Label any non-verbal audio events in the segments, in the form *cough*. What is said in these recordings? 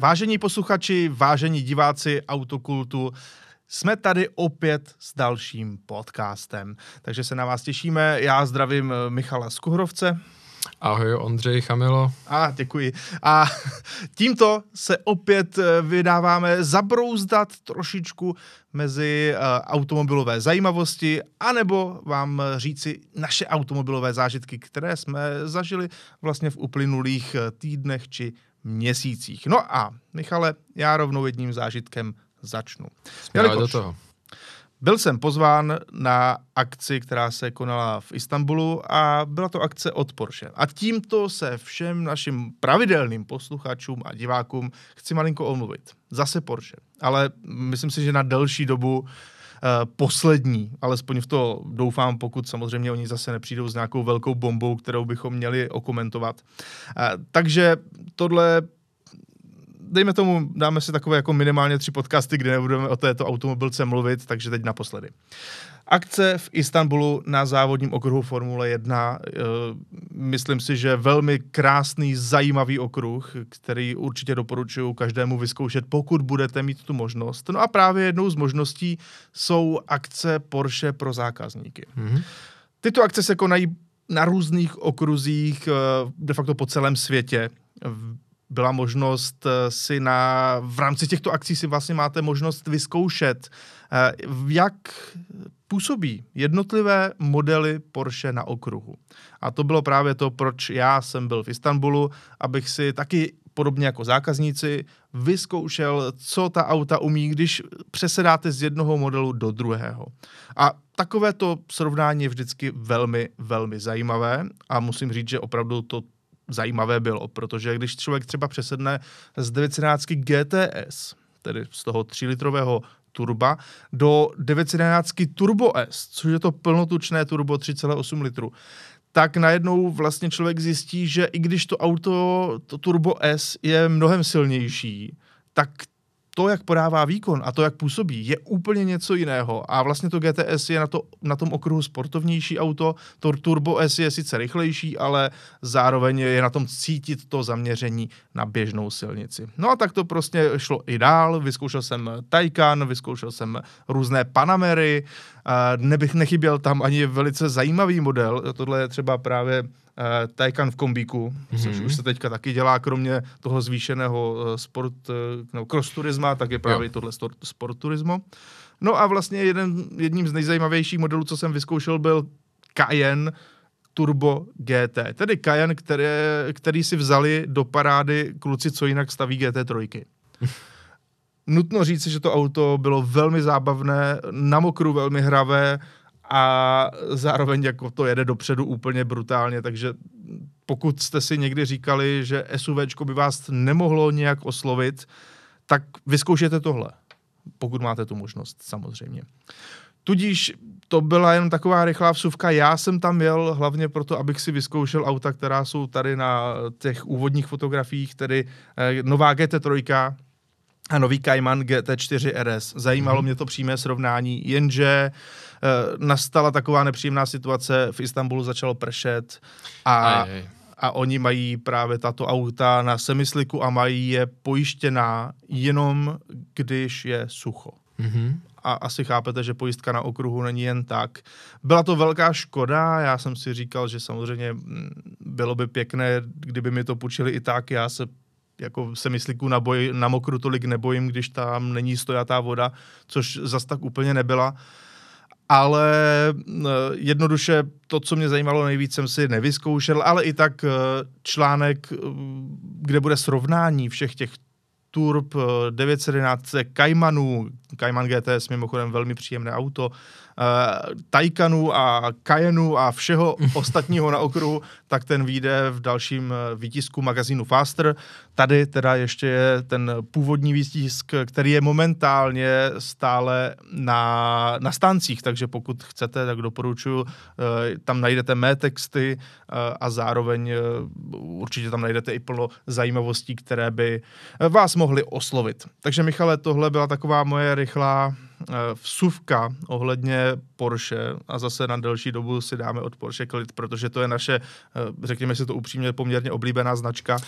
Vážení posluchači, vážení diváci Autokultu, jsme tady opět s dalším podcastem, takže se na vás těšíme. Já zdravím eh, Michala Skuhrovce. Ahoj, Ondřej Chamilo. A děkuji. A *laughs* tímto se opět eh, vydáváme zabrouzdat trošičku mezi uh, automobilové zajímavosti, anebo vám říci naše automobilové zážitky, které jsme zažili vlastně v uplynulých týdnech či měsících. No a Michale, já rovnou jedním zážitkem začnu. Jelikož do toho. Byl jsem pozván na akci, která se konala v Istanbulu a byla to akce od Porsche. A tímto se všem našim pravidelným posluchačům a divákům chci malinko omluvit. Zase Porsche. Ale myslím si, že na delší dobu Uh, poslední, alespoň v to doufám, pokud samozřejmě oni zase nepřijdou s nějakou velkou bombou, kterou bychom měli okomentovat. Uh, takže tohle dejme tomu, dáme si takové jako minimálně tři podcasty, kde nebudeme o této automobilce mluvit, takže teď naposledy. Akce v Istanbulu na závodním okruhu Formule 1, uh, eh, myslím si, že velmi krásný, zajímavý okruh, který určitě doporučuji každému vyzkoušet, pokud budete mít tu možnost. No a právě jednou z možností jsou akce Porsche pro zákazníky. Mm-hmm. Tyto akce se konají na různých okruzích, uh, de facto po celém světě byla možnost eh, si na, v rámci těchto akcí si vlastně máte možnost vyzkoušet, eh, jak působí jednotlivé modely Porsche na okruhu. A to bylo právě to, proč já jsem byl v Istanbulu, abych si taky podobně jako zákazníci, vyzkoušel, co ta auta umí, když přesedáte z jednoho modelu do druhého. A takovéto srovnání je vždycky velmi, velmi zajímavé a musím říct, že opravdu to zajímavé bylo, protože když člověk třeba přesedne z 911 GTS, tedy z toho 3-litrového turba, do 911 Turbo S, což je to plnotučné turbo 3,8 litru, tak najednou vlastně člověk zjistí, že i když to auto, to Turbo S je mnohem silnější, tak to, jak podává výkon a to, jak působí, je úplně něco jiného. A vlastně to GTS je na, to, na tom okruhu sportovnější auto, to Turbo S je sice rychlejší, ale zároveň je na tom cítit to zaměření na běžnou silnici. No a tak to prostě šlo i dál, vyzkoušel jsem Taycan, vyzkoušel jsem různé Panamery, nebych nechyběl tam ani velice zajímavý model, tohle je třeba právě Taycan v kombíku, mm-hmm. což už se teďka taky dělá, kromě toho zvýšeného uh, sport, uh, no, cross turisma, tak je právě jo. tohle sport turismo. No a vlastně jeden, jedním z nejzajímavějších modelů, co jsem vyzkoušel, byl Cayenne Turbo GT. Tedy Cayenne, které, který si vzali do parády kluci, co jinak staví GT3. *laughs* Nutno říct, že to auto bylo velmi zábavné, na mokru velmi hravé, a zároveň jako to jede dopředu úplně brutálně, takže pokud jste si někdy říkali, že SUVčko by vás nemohlo nějak oslovit, tak vyzkoušejte tohle, pokud máte tu možnost samozřejmě. Tudíž to byla jen taková rychlá vsuvka. Já jsem tam jel hlavně proto, abych si vyzkoušel auta, která jsou tady na těch úvodních fotografiích, tedy eh, nová GT3 a nový Cayman GT4 RS. Zajímalo mm-hmm. mě to přímé srovnání, jenže uh, Eh, nastala taková nepříjemná situace, v Istanbulu začalo pršet a, aj, aj. a oni mají právě tato auta na semisliku a mají je pojištěná jenom, když je sucho. Mm-hmm a asi chápete, že pojistka na okruhu není jen tak. Byla to velká škoda, já jsem si říkal, že samozřejmě mm, bylo by pěkné, kdyby mi to půjčili i tak, já se jako se myslíku na, boj, na mokru tolik nebojím, když tam není stojatá voda, což zas tak úplně nebyla. Ale eh, jednoduše to, co mě zajímalo nejvíc, jsem si nevyzkoušel, ale i tak eh, článek, eh, kde bude srovnání všech těch Turb 911 Caymanů, Cayman GTS mimochodem velmi příjemné auto, uh, Taycanu a Cayenu a všeho *laughs* ostatního na okruhu, tak ten vyjde v dalším eh, výtisku magazínu Faster. Tady teda ještě je ten původní výtisk, který je momentálně stále na, na stancích, takže pokud chcete, tak doporučuji, uh, tam najdete mé texty a zároveň určitě tam najdete i plno zajímavostí, které by vás mohly oslovit. Takže Michale, tohle byla taková moje rychlá Eh, vsuvka ohledně Porsche a zase na delší dobu si dáme od Porsche klid, protože to je naše, eh, řekněme si to upřímně, poměrně oblíbená značka.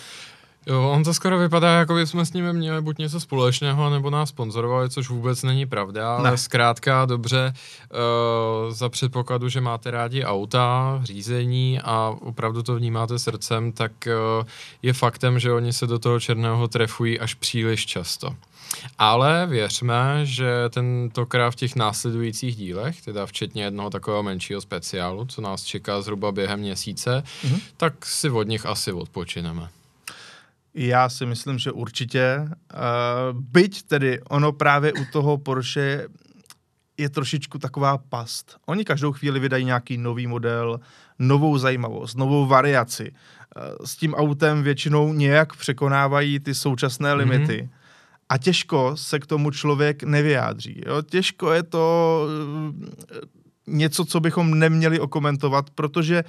Jo, on to skoro vypadá, jako by jsme s ním měli buď něco společného, nebo nás sponzorovali, což vůbec není pravda, ale ne. zkrátka dobře uh, za předpokladu, že máte rádi auta, řízení a opravdu to vnímáte srdcem, tak uh, je faktem, že oni se do toho černého trefují až příliš často. Ale věřme, že tentokrát v těch následujících dílech, teda včetně jednoho takového menšího speciálu, co nás čeká zhruba během měsíce, mm-hmm. tak si od nich asi odpočineme. Já si myslím, že určitě. Uh, byť tedy ono právě u toho Porsche je trošičku taková past. Oni každou chvíli vydají nějaký nový model, novou zajímavost, novou variaci. Uh, s tím autem většinou nějak překonávají ty současné mm-hmm. A těžko se k tomu člověk nevyjádří. Jo? Těžko je to uh, něco, co bychom neměli okomentovat, protože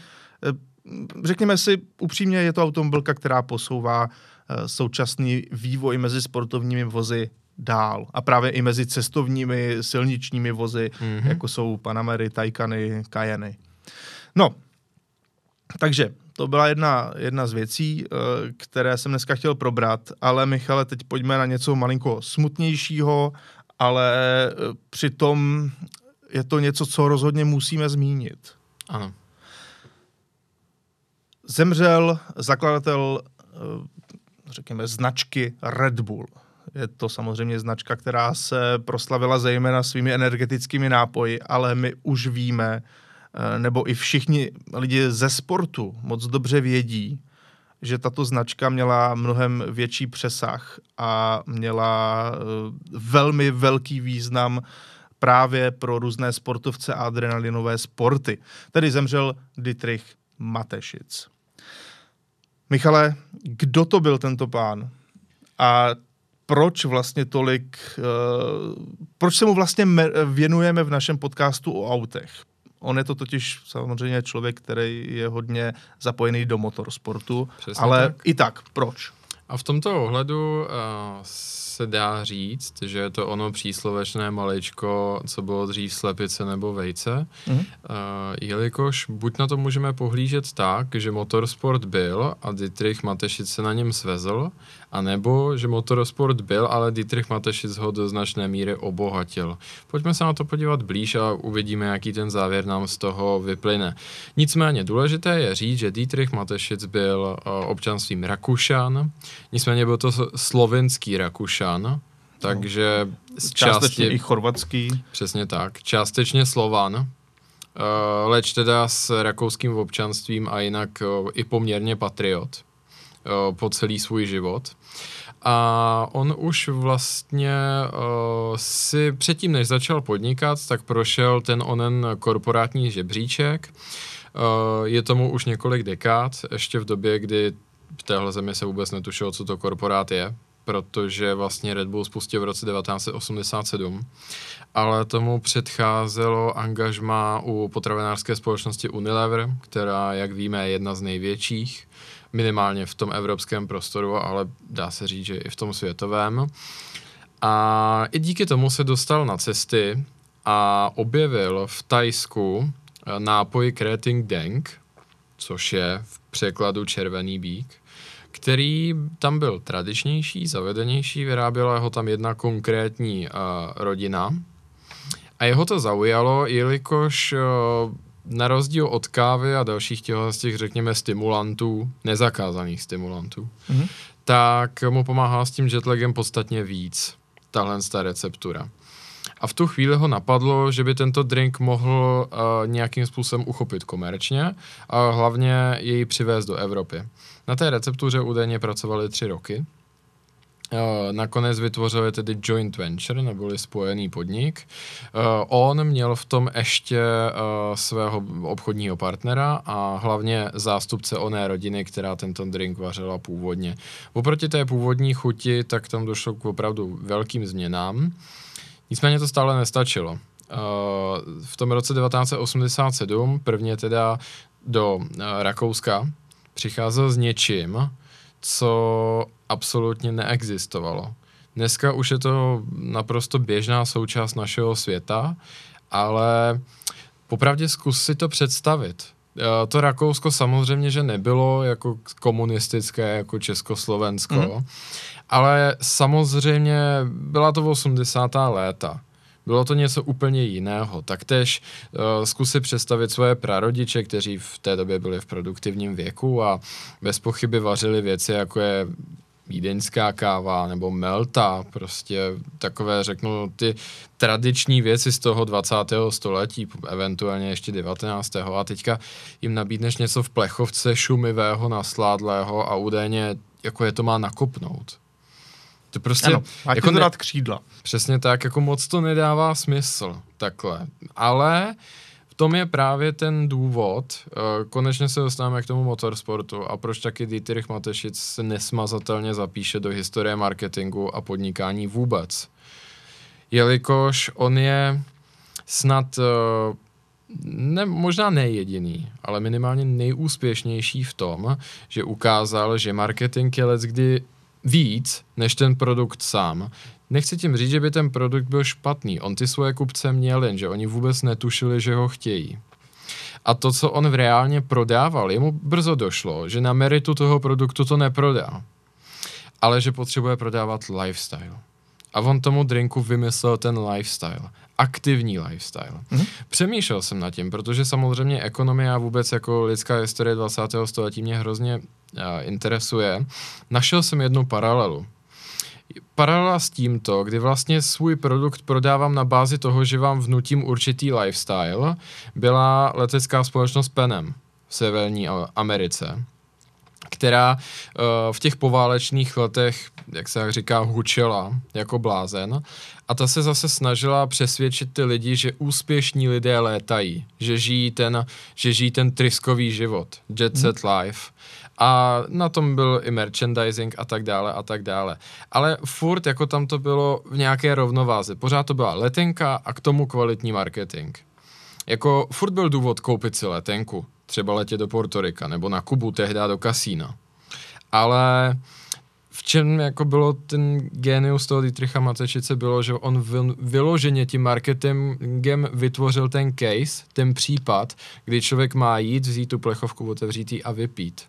řekněme si upřímně, je to automobilka, která posouvá Eh, současný vývoj mezi sportovními vozy dál. A právě i mezi cestovními silničními vozy, mm-hmm. jako jsou Panamery, Taycany, Cayeny. No, takže to byla jedna, jedna z věcí, eh, které jsem dneska chtěl probrat, ale Michale, teď pojďme na něco malinko smutnějšího, ale eh, přitom je to něco, co rozhodně musíme zmínit. Ano. Zemřel zakladatel řekněme, značky Red Bull. Je to samozřejmě značka, která se proslavila zejména svými energetickými nápoji, ale my už víme, eh, nebo i všichni lidi ze sportu moc dobře vědí, že tato značka měla mnohem větší přesah a měla eh, velmi velký význam právě pro různé sportovce a adrenalinové sporty. Tedy zemřel Dietrich Matešic. Michale, kdo to byl tento pán? A proč vlastně tolik, uh, proč se mu vlastně věnujeme v našem podcastu o autech? On je to totiž samozřejmě člověk, který je hodně zapojený do motorsportu, Přesně ale tak. i tak, proč? A v tomto ohledu uh, se dá říct, že je to ono příslovečné maličko, co bylo dřív slepice nebo vejce, mm-hmm. uh, jelikož buď na to můžeme pohlížet tak, že motorsport byl a Dietrich Matešic se na něm svezl, a nebo, že motorsport byl, ale Dietrich Matešic ho do značné míry obohatil. Pojďme se na to podívat blíž a uvidíme, jaký ten závěr nám z toho vyplyne. Nicméně důležité je říct, že Dietrich Matešic byl uh, občanstvím Rakušan, nicméně byl to slovenský Rakušan, takže no, z částečně i chorvatský. Přesně tak. Částečně Slovan, uh, leč teda s rakouským občanstvím a jinak uh, i poměrně patriot uh, po celý svůj život. A on už vlastně uh, si předtím, než začal podnikat, tak prošel ten onen korporátní žebříček. Uh, je tomu už několik dekád, ještě v době, kdy v téhle zemi se vůbec netušilo, co to korporát je, protože vlastně Red Bull spustil v roce 1987, ale tomu předcházelo angažma u potravinářské společnosti Unilever, která, jak víme, je jedna z největších minimálně v tom evropském prostoru, ale dá se říct, že i v tom světovém. A i díky tomu se dostal na cesty a objevil v Tajsku eh, nápoj Kreting Deng, což je v překladu červený bík, který tam byl tradičnější, zavedenější, vyráběla ho tam jedna konkrétní uh, rodina. A jeho to zaujalo, jelikož uh, na rozdíl od kávy a dalších z těch, řekněme, stimulantů, nezakázaných stimulantů, mm-hmm. tak mu pomáhá s tím jetlagem podstatně víc, tahle ta receptura. A v tu chvíli ho napadlo, že by tento drink mohl uh, nějakým způsobem uchopit komerčně a hlavně jej přivést do Evropy. Na té receptuře údajně pracovali tři roky Eh, nakonec vytvořili tedy joint venture, neboli spojený podnik. Eh, on měl v tom ještě eh, svého obchodního partnera a hlavně zástupce oné rodiny, která tento drink vařila původně. Oproti té původní chuti, tak tam došlo k opravdu velkým změnám. Nicméně to stále nestačilo. V tom roce 1987 prvně teda do Rakouska přicházel s něčím, co absolutně neexistovalo. Dneska už je to naprosto běžná součást našeho světa, ale popravdě zkus si to představit. Eh, to Rakousko samozřejmě, že nebylo jako komunistické, jako Československo, mm. ale samozřejmě byla to 80. léta. Bylo to něco úplně jiného. Taktéž uh, zkus si představit svoje prarodiče, kteří v té době byli v produktivním věku a bez pochyby vařili věci, jako je vídeňská káva nebo melta, prostě takové, řeknu, ty tradiční věci z toho 20. století, eventuálně ještě 19. a teďka jim nabídneš něco v plechovce šumivého, nasládlého a údajně jako je to má nakopnout. To prostě... Ano, jako to dát křídla. Přesně tak, jako moc to nedává smysl, takhle. Ale v tom je právě ten důvod, uh, konečně se dostáváme k tomu motorsportu a proč taky Dietrich Matešic se nesmazatelně zapíše do historie marketingu a podnikání vůbec. Jelikož on je snad uh, ne, možná nejediný, ale minimálně nejúspěšnější v tom, že ukázal, že marketing je kdy víc než ten produkt sám. Nechci tím říct, že by ten produkt byl špatný. On ty svoje kupce měl, jen že oni vůbec netušili, že ho chtějí. A to, co on v reálně prodával, jemu brzo došlo, že na meritu toho produktu to neprodá. Ale že potřebuje prodávat lifestyle. A on tomu drinku vymyslel ten lifestyle. Aktivní lifestyle. Mm-hmm. Přemýšlel jsem nad tím, protože samozřejmě ekonomie a vůbec jako lidská historie 20. století mě hrozně uh, interesuje. Našel jsem jednu paralelu paralela s tímto, kdy vlastně svůj produkt prodávám na bázi toho, že vám vnutím určitý lifestyle, byla letecká společnost Penem v Severní Americe, která uh, v těch poválečných letech, jak se říká, hučela jako blázen. A ta se zase snažila přesvědčit ty lidi, že úspěšní lidé létají, že žijí ten, že žijí ten tryskový život, jet set hmm. life a na tom byl i merchandising a tak dále a tak dále. Ale furt jako tam to bylo v nějaké rovnováze. Pořád to byla letenka a k tomu kvalitní marketing. Jako furt byl důvod koupit si letenku, třeba letět do Portorika nebo na Kubu tehdy do kasína. Ale v čem jako bylo ten genius toho Dietricha Matečice bylo, že on vyloženě tím marketingem vytvořil ten case, ten případ, kdy člověk má jít, vzít tu plechovku, otevřít a vypít.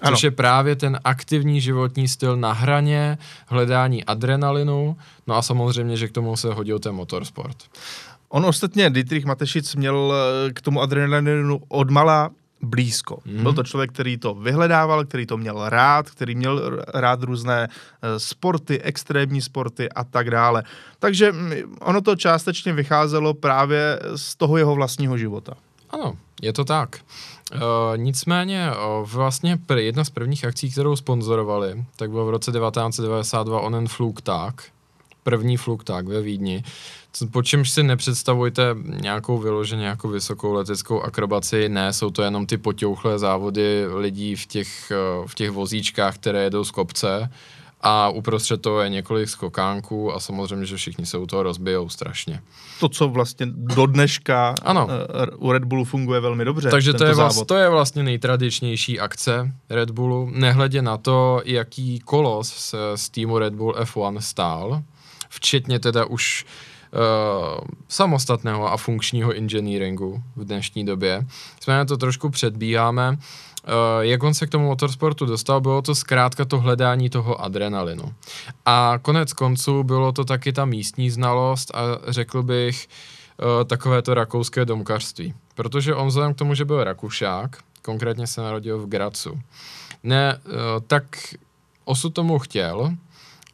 Ano. Což je právě ten aktivní životní styl na hraně, hledání adrenalinu, no a samozřejmě, že k tomu se hodil ten motorsport. On ostatně, Dietrich Matešic, měl eh, k tomu adrenalinu odmala blízko. Mm. Byl to člověk, který to vyhledával, který to měl rád, který měl rád různé eh, sporty, extrémní sporty a tak dále. Takže mm, ono to částečně vycházelo právě z toho jeho vlastního života. Ano, je to tak. Uh, nicméně vlastně jedna z prvních akcí, kterou sponzorovali, tak bylo v roce 1992 onen Flugtag, první Flugtag ve Vídni, po čemž si nepředstavujte nějakou vyloženě jako vysokou leteckou akrobaci, ne, jsou to jenom ty potěuchlé závody lidí v těch, uh, v těch vozíčkách, které jedou z kopce, a uprostřed toho je několik skokánků a samozřejmě, že všichni se u toho rozbijou strašně. To, co vlastně do dneška ano. Eh, u Red Bullu funguje velmi dobře. Takže to je, vlast, to je vlastně nejtradičnější akce Red Bullu, nehledě na to, jaký kolos z týmu Red Bull F1 stál, včetně teda už Uh, samostatného a funkčního engineeringu v dnešní době. Jsme na to trošku předbíháme. Uh, jak on se k tomu motorsportu dostal, bylo to zkrátka to hledání toho adrenalinu. A konec konců bylo to taky ta místní znalost a řekl bych uh, takové to rakouské domkařství. Protože on vzhledem k tomu, že byl Rakušák, konkrétně se narodil v Gracu, ne, uh, tak osud tomu chtěl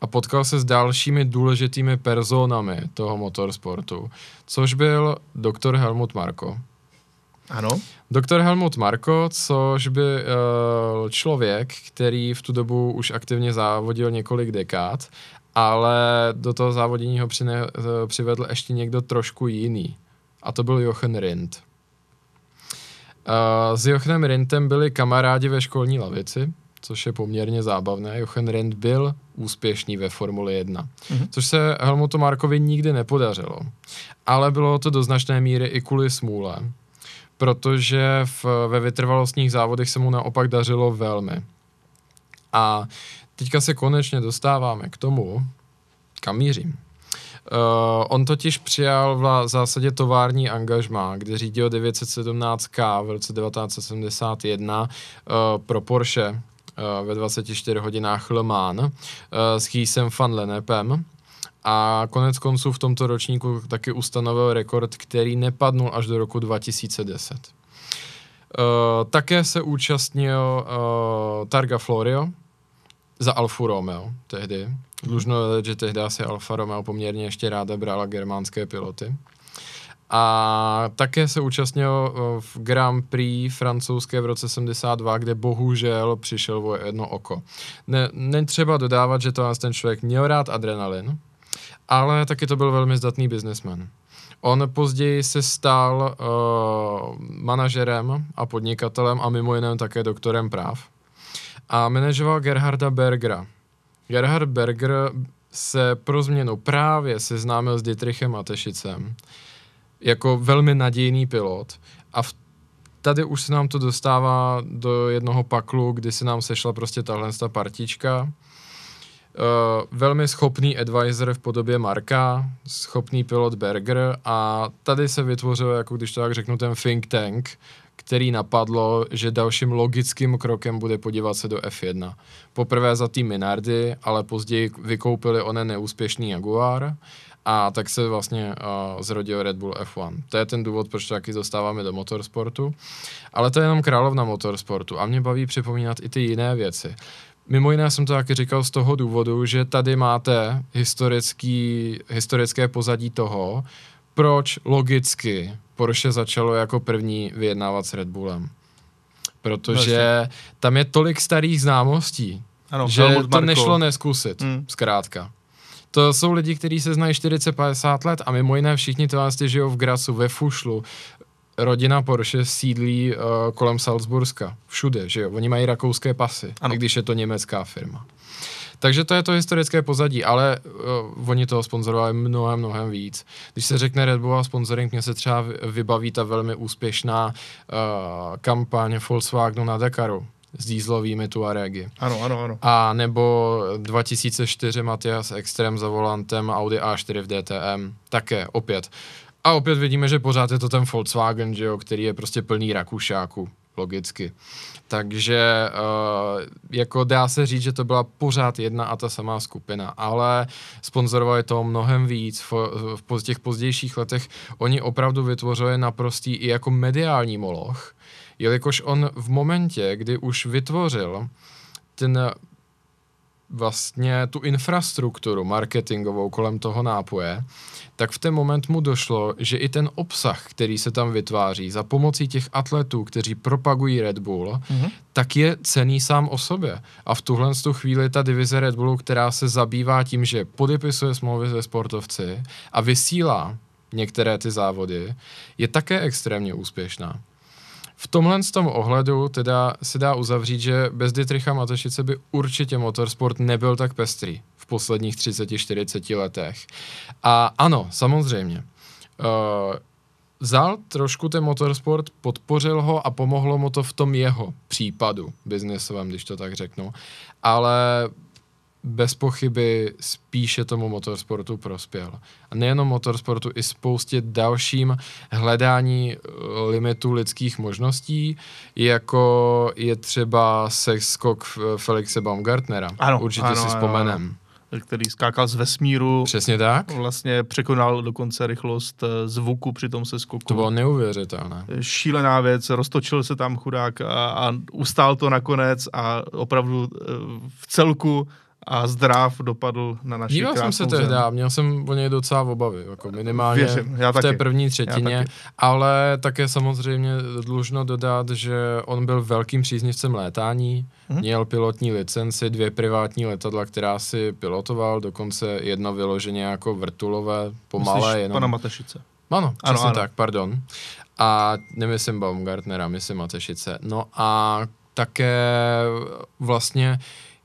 a potkal se s dalšími důležitými personami toho motorsportu, což byl doktor Helmut Marko, ano. Doktor Helmut Marko, což by uh, člověk, který v tu dobu už aktivně závodil několik dekád, ale do toho závodění ho přine, uh, přivedl ještě někdo trošku jiný. A to byl Jochen Rindt. Uh, s Jochenem Rindtem byli kamarádi ve školní lavici, což je poměrně zábavné. Jochen Rindt byl úspěšný ve Formuli 1, mm-hmm. což se Helmutu Markovi nikdy nepodařilo. Ale bylo to do značné míry i kvůli smůle, protože v, ve vytrvalostních závodech se mu naopak dařilo velmi. A teďka se konečně dostáváme k tomu, kam mířím. on totiž přijal v zásadě tovární angažmá, kde řídil 917K v roce 1971 uh, pro Porsche uh, ve 24 hodinách Le Mans uh, s Chiesem van Lennepem. A konec konců v tomto ročníku taky ustanovil rekord, který nepadnul až do roku 2010. Uh, také se účastnil uh, Targa Florio za Alfa Romeo tehdy. Dlužno že tehdy asi Alfa Romeo poměrně ještě ráda brala germánské piloty. A také se účastnil uh, v Grand Prix francouzské v roce 72, kde bohužel přišel o jedno oko. Ne, netřeba dodávat, že to ten člověk měl rád adrenalin, ale taky to byl velmi zdatný biznesmen. On později se stal uh, manažerem a podnikatelem a mimo jiné také doktorem práv. A manažoval Gerharda Bergera. Gerhard Berger se pro změnu právě seznámil s Dietrichem Matešicem jako velmi nadějný pilot. A v tady už se nám to dostává do jednoho paklu, kdy se nám sešla prostě tahle partička. Uh, velmi schopný advisor v podobě Marka, schopný pilot Berger a tady se vytvořil, jako když to tak řeknu, ten think tank, který napadlo, že dalším logickým krokem bude podívat se do F1. Poprvé za tým Minardi, ale později vykoupili onen neúspěšný Jaguar a tak se vlastně uh, zrodil Red Bull F1. To je ten důvod, proč taky dostáváme do motorsportu. Ale to je jenom královna motorsportu a mě baví připomínat i ty jiné věci. Mimo jiné jsem to taky říkal z toho důvodu, že tady máte historický, historické pozadí toho, proč logicky Porsche začalo jako první vyjednávat s Red Bullem. Protože no, tam je tolik starých známostí, ano, že Helmut to Marko. nešlo neskusit, hmm. zkrátka. To jsou lidi, kteří se znají 40-50 let a mimo jiné všichni to vlastně žijou v Grasu, ve Fušlu, rodina Porsche sídlí uh, kolem Salzburska. Všude, že jo? Oni mají rakouské pasy, ano. i když je to německá firma. Takže to je to historické pozadí, ale uh, oni toho sponzorovali mnohem, mnohem víc. Když se řekne Red Bull a sponsoring, mně se třeba vybaví ta velmi úspěšná uh, kampaň Volkswagenu na Dakaru s dýzlovými Tuaregy. Ano, ano, ano. A nebo 2004 Matias Extrem za volantem Audi A4 v DTM. Také, opět. A opět vidíme, že pořád je to ten Volkswagen, že jo, který je prostě plný Rakušáků, logicky. Takže uh, jako dá se říct, že to byla pořád jedna a ta samá skupina, ale sponzorovali to mnohem víc. V, v těch pozdějších letech oni opravdu vytvořili naprostý i jako mediální moloch, jelikož on v momentě, kdy už vytvořil ten vlastně tu infrastrukturu marketingovou kolem toho nápoje, tak v ten moment mu došlo, že i ten obsah, který se tam vytváří za pomocí těch atletů, kteří propagují Red Bull, mm-hmm. tak je cený sám o sobě. A v tuhle tu chvíli ta divize Red Bullu, která se zabývá tím, že podepisuje smlouvy se sportovci a vysílá některé ty závody, je také extrémně úspěšná. V tomhle z tom ohledu teda se dá uzavřít, že bez Dietricha Matešice by určitě motorsport nebyl tak pestrý v posledních 30-40 letech. A ano, samozřejmě. Uh, vzal trošku ten motorsport, podpořil ho a pomohlo mu to v tom jeho případu biznesovém, když to tak řeknu. Ale bez pochyby spíše tomu motorsportu prospěl. A nejenom motorsportu, i spoustě dalším hledání eh, limitů lidských možností, jako je třeba skok Felixe Baumgartnera. Ano, Určitě ano, si vzpomenem. Ano který skákal z vesmíru. Přesně tak. Vlastně překonal dokonce rychlost eh, zvuku při tom se skoku. To bylo neuvěřitelné. Šílená věc, roztočil se tam chudák a, a ustál to nakonec a opravdu eh, v celku a zdrav dopadl na naši Díval jsem se tehdy, měl jsem o něj docela obavy, jako minimálně Věřím, já v té taky. první třetině, ale také samozřejmě dlužno dodat, že on byl velkým příznivcem létání, hmm. měl pilotní licenci, dvě privátní letadla, která si pilotoval, dokonce jedno vyloženě jako vrtulové, pomalé. Myslíš jenom... pana Matešice? Ano, přesně ano, ano. tak, pardon. A nemyslím Baumgartnera, myslím Matešice. No a také vlastně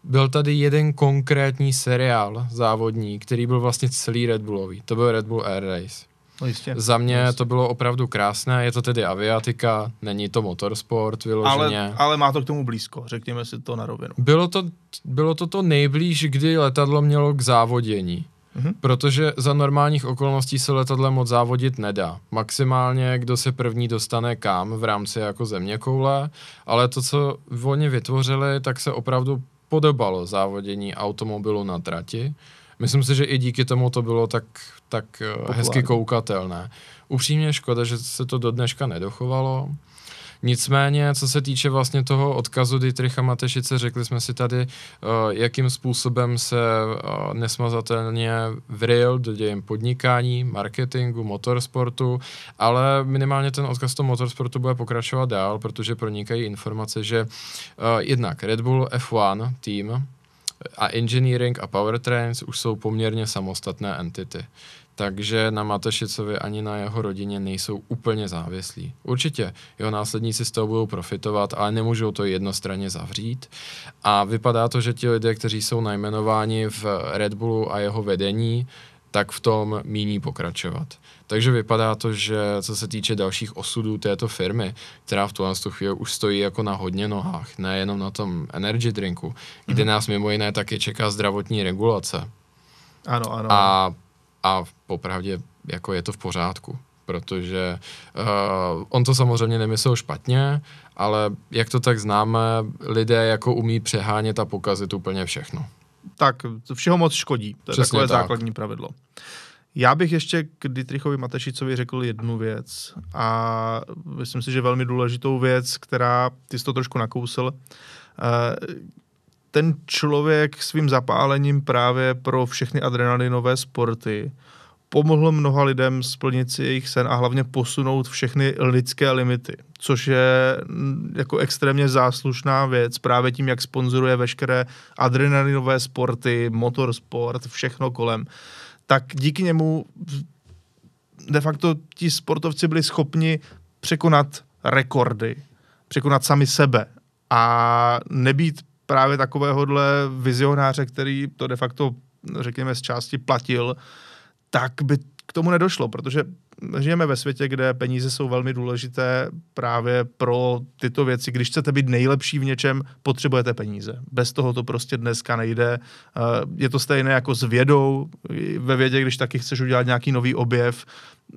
byl tady jeden konkrétní seriál závodní, který byl vlastně celý Red Bullový. To byl Red Bull Air Race. No jistě. Za mě jistě. to bylo opravdu krásné, je to tedy aviatika, není to motorsport vyloženě. Ale, ale má to k tomu blízko, řekněme si to na rovinu. Bylo to, bylo to to nejblíž, kdy letadlo mělo k závodění. Mm-hmm. Protože za normálních okolností se letadlem moc závodit nedá. Maximálně, kdo se první dostane kam v rámci jako země koule, ale to, co oni vytvořili, tak se opravdu podobalo závodění automobilu na trati. Myslím si, že i díky tomu to bylo tak, tak eh, hezky koukatelné. Upřímně škoda, že se to do dneška nedochovalo. Nicméně, co se týče vlastně toho odkazu Dietricha Matešice, řekli jsme si tady, uh, jakým způsobem se uh, nesmazatelně vril do dějem podnikání, marketingu, motorsportu, ale minimálně ten odkaz toho motorsportu bude pokračovat dál, protože pronikají informace, že uh, jednak Red Bull F1 tým a engineering a powertrains už jsou poměrně samostatné entity takže na Matešicovi ani na jeho rodině nejsou úplně závislí. Určitě jeho následníci z toho budou profitovat, ale nemůžou to jednostranně zavřít. A vypadá to, že ti lidé, kteří jsou najmenováni v Red Bullu a jeho vedení, tak v tom míní pokračovat. Takže vypadá to, že co se týče dalších osudů této firmy, která v tuhle chvíli už stojí jako na hodně nohách, nejenom na tom energy drinku, kde mm-hmm. nás mimo jiné taky čeká zdravotní regulace. Ano, ano. A a popravdě jako je to v pořádku, protože uh, on to samozřejmě nemyslel špatně, ale jak to tak známe, lidé jako umí přehánět a pokazit úplně všechno. Tak, všeho moc škodí. To je Přesně takové tak. základní pravidlo. Já bych ještě k Dietrichovi Matešicovi řekl jednu věc a myslím si, že velmi důležitou věc, která ty jsi to trošku nakousl. Uh, ten člověk svým zapálením právě pro všechny adrenalinové sporty pomohl mnoha lidem splnit si jejich sen a hlavně posunout všechny lidské limity, což je mm, jako extrémně záslušná věc právě tím, jak sponzoruje veškeré adrenalinové sporty, motorsport, všechno kolem. Tak díky němu de facto ti sportovci byli schopni překonat rekordy, překonat sami sebe a nebýt právě takovéhohle vizionáře, který to de facto, řekněme, z části platil, tak by k tomu nedošlo, protože žijeme ve světě, kde peníze jsou velmi důležité právě pro tyto věci. Když chcete být nejlepší v něčem, potřebujete peníze. Bez toho to prostě dneska nejde. Eh, je to stejné jako s vědou. Ve vědě, když taky chceš udělat nějaký nový objev,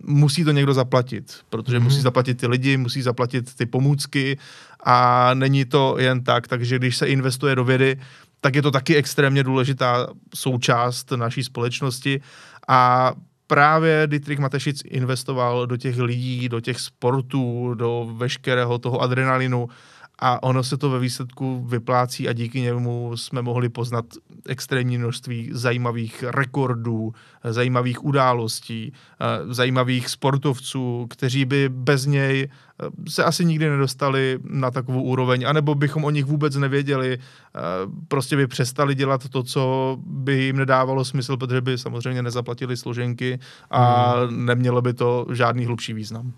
musí to někdo zaplatit, protože mm-hmm. musí zaplatit ty lidi, musí zaplatit ty pomůcky a není to jen tak, takže když se investuje do vědy, tak je to taky extrémně důležitá součást naší společnosti a právě Dietrich Matešic investoval do těch lidí, do těch sportů, do veškerého toho adrenalinu a ono se to ve výsledku vyplácí a díky němu jsme mohli poznat extrémní množství zajímavých rekordů, zajímavých událostí, eh, zajímavých sportovců, kteří by bez něj eh, se asi nikdy nedostali na takovou úroveň, anebo bychom o nich vůbec nevěděli, eh, prostě by přestali dělat to, co by jim nedávalo smysl, protože by samozřejmě nezaplatili složenky a hmm. nemělo by to žádný hlubší význam.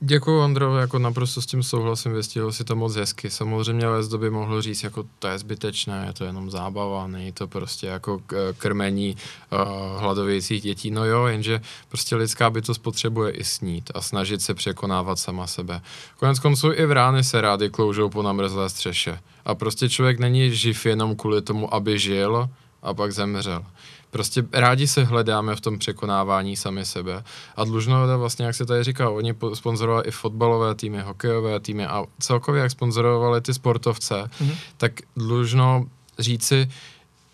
Děkuji, Andro, jako naprosto s tím souhlasím, vystihl si to moc hezky. Samozřejmě Lesdo by mohl říct, jako to je zbytečné, je to jenom zábava, není to prostě jako krmení uh, hladovějících dětí. No jo, jenže prostě lidská bytost potřebuje i snít a snažit se překonávat sama sebe. Konec konců i v rány se rády kloužou po namrzlé střeše. A prostě člověk není živ jenom kvůli tomu, aby žil a pak zemřel. Prostě rádi se hledáme v tom překonávání sami sebe. A dlužno vlastně, jak se tady říkal, oni sponzorovali i fotbalové týmy, hokejové týmy a celkově jak sponzorovali ty sportovce, mm-hmm. tak dlužno říci,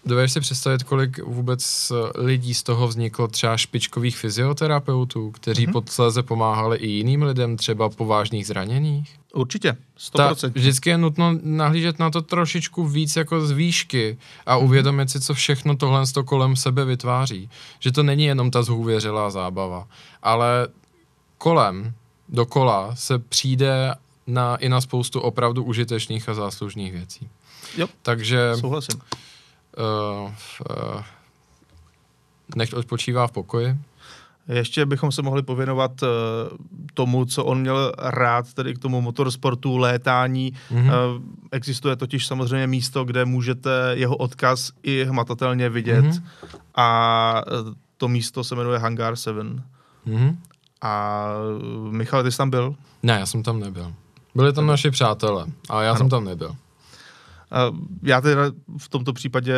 Dovedeš si představit, kolik vůbec lidí z toho vzniklo třeba špičkových fyzioterapeutů, kteří mm-hmm. posléze pomáhali i jiným lidem, třeba po vážných zraněních? Určitě, 100%. Ta, vždycky je nutno nahlížet na to trošičku víc jako z výšky a uvědomit si, co všechno tohle to kolem sebe vytváří. Že to není jenom ta zhůvěřilá zábava, ale kolem, dokola se přijde na, i na spoustu opravdu užitečných a záslužných věcí. Jo, Takže souhlasím uh, uh, nech odpočívá v pokoji. Ještě bychom se mohli pověnovat uh, tomu, co on měl rád, tedy k tomu motorsportu, létání. Mm-hmm. Existuje totiž samozřejmě místo, kde můžete jeho odkaz i hmatatelně vidět mm-hmm. a uh, to místo se jmenuje Hangar 7. Mm-hmm. A Michal, ty jsi tam byl? Ne, já jsem tam nebyl. Byli tam naši přátelé, ale já ano. jsem tam nebyl. Já teda v tomto případě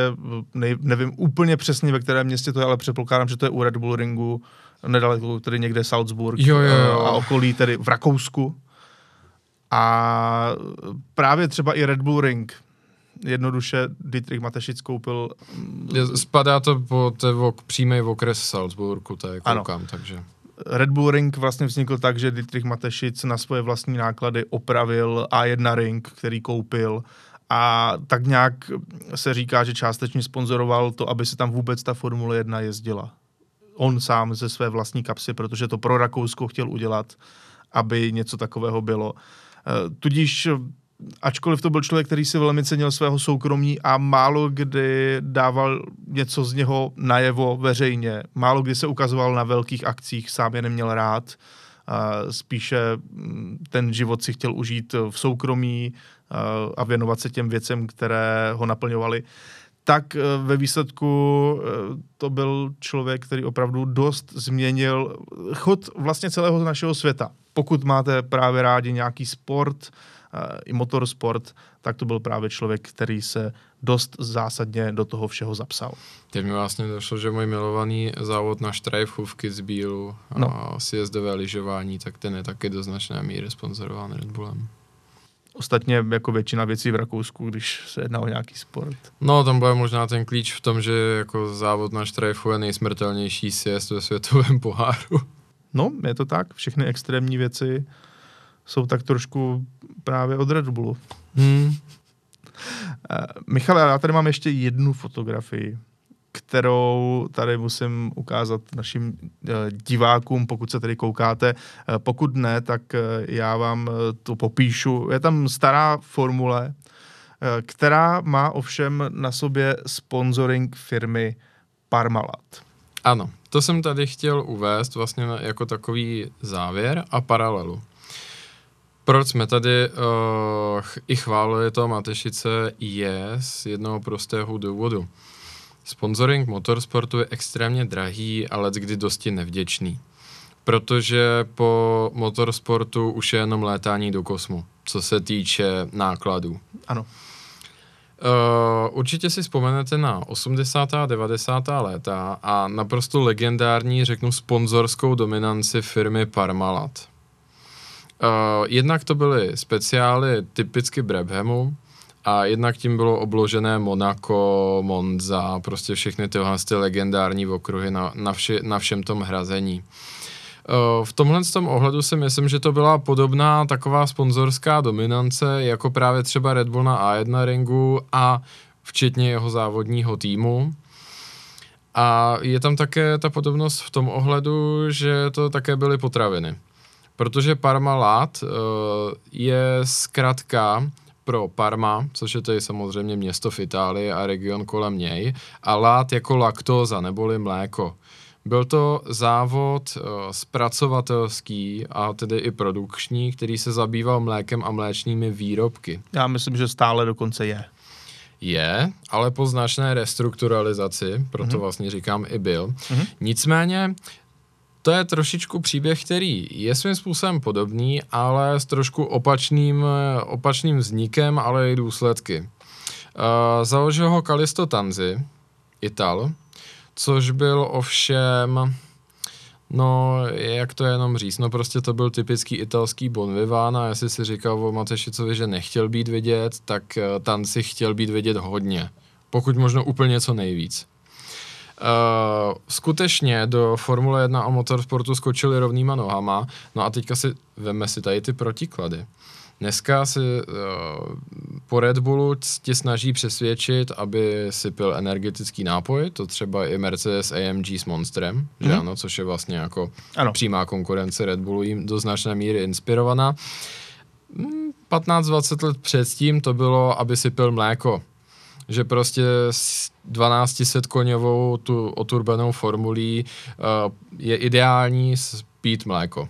ne, nevím úplně přesně, ve kterém městě to je, ale předpokládám, že to je u Red Bull Ringu, nedaleko tedy někde Salzburg jo, jo, jo. a okolí, tedy v Rakousku. A právě třeba i Red Bull Ring, jednoduše Dietrich Matešic koupil... Spadá to pod přímý okres Salzburgu, tak koukám, ano. takže... Red Bull Ring vlastně vznikl tak, že Dietrich Matešic na svoje vlastní náklady opravil A1 Ring, který koupil a tak nějak se říká, že částečně sponzoroval to, aby se tam vůbec ta Formule 1 jezdila. On sám ze své vlastní kapsy, protože to pro Rakousko chtěl udělat, aby něco takového bylo. Eh, tudíž ačkoliv to byl člověk, který si velmi cenil svého soukromí a málo kdy dával něco z něho najevo veřejně, málo kdy se ukazoval na velkých akcích, sám je neměl rád, spíše mm, ten život si chtěl užít v soukromí a věnovat se těm věcem, které ho naplňovaly tak e, ve výsledku e, to byl člověk, který opravdu dost změnil chod vlastně celého našeho světa. Pokud máte právě rádi nějaký sport, i motorsport, tak to byl právě člověk, který se dost zásadně do toho všeho zapsal. Teď mi vlastně došlo, že můj milovaný závod na štrajfůvky z Bílu no. a sjezdové lyžování, tak ten je taky do značné míry sponzorován Red Bullem. Ostatně jako většina věcí v Rakousku, když se jedná o nějaký sport. No, tam bude možná ten klíč v tom, že jako závod na štrajfu je nejsmrtelnější sjezd ve světovém *laughs* poháru. No, je to tak. Všechny extrémní věci jsou tak trošku právě od Red Bullu. Hmm. Uh, Michal, já tady mám ještě jednu fotografii, kterou tady musím ukázat našim uh, divákům, pokud se tady koukáte. Uh, pokud ne, tak uh, já vám to popíšu. Je tam stará formule, která má ovšem na sobě sponsoring firmy Parmalat. Ano, to jsem tady chtěl uvést vlastně jako takový závěr a paralelu. Proč jsme tady uh, i chválili to Matešice je z jednoho prostého důvodu. Sponsoring motorsportu je extrémně drahý, ale kdy dosti nevděčný. Protože po motorsportu už je jenom létání do kosmu, co se týče nákladů. Ano. Uh, určitě si vzpomenete na 80. a 90. léta a naprosto legendární, řeknu, sponzorskou dominanci firmy Parmalat. Uh, jednak to byly speciály typicky Brabhamu, a jednak tím bylo obložené Monaco, Monza, prostě všechny tyhle ty legendární okruhy na, na, vši, na všem tom hrazení. Uh, v tomhle tom ohledu si myslím, že to byla podobná taková sponzorská dominance, jako právě třeba Red Bull na A1 ringu a včetně jeho závodního týmu. A je tam také ta podobnost v tom ohledu, že to také byly potraviny protože Parmalat uh, je zkrátka pro Parma, což je tedy samozřejmě město v Itálii a region kolem něj, a lát jako laktóza neboli mléko. Byl to závod uh, zpracovatelský a tedy i produkční, který se zabýval mlékem a mléčnými výrobky. Já myslím, že stále dokonce je. Je, ale po značné restrukturalizaci, proto mm-hmm. vlastně říkám i byl. Mm-hmm. Nicméně to je trošičku příběh, který je svým způsobem podobný, ale s trošku opačným, opačným vznikem, ale i důsledky. Uh, založil ho Kalisto Tanzi, Ital, což byl ovšem, no, jak to jenom říct, no prostě to byl typický italský Bon Vivant a jestli si říkal o Matešicovi, že nechtěl být vidět, tak uh, Tanzi chtěl být vidět hodně. Pokud možno úplně co nejvíc. Uh, skutečně do Formule 1 a motorsportu skočili rovnýma nohama, no a teďka si veme si tady ty protiklady. Dneska si uh, po Red Bullu tě snaží přesvědčit, aby si pil energetický nápoj, to třeba i Mercedes AMG s Monstrem, mm-hmm. že mhm. ano, což je vlastně jako ano. přímá konkurence Red Bullu, jim do značné míry inspirovaná. 15-20 mm, let předtím to bylo, aby si pil mléko že prostě s 1200 koněvou tu oturbenou formulí uh, je ideální spít mléko.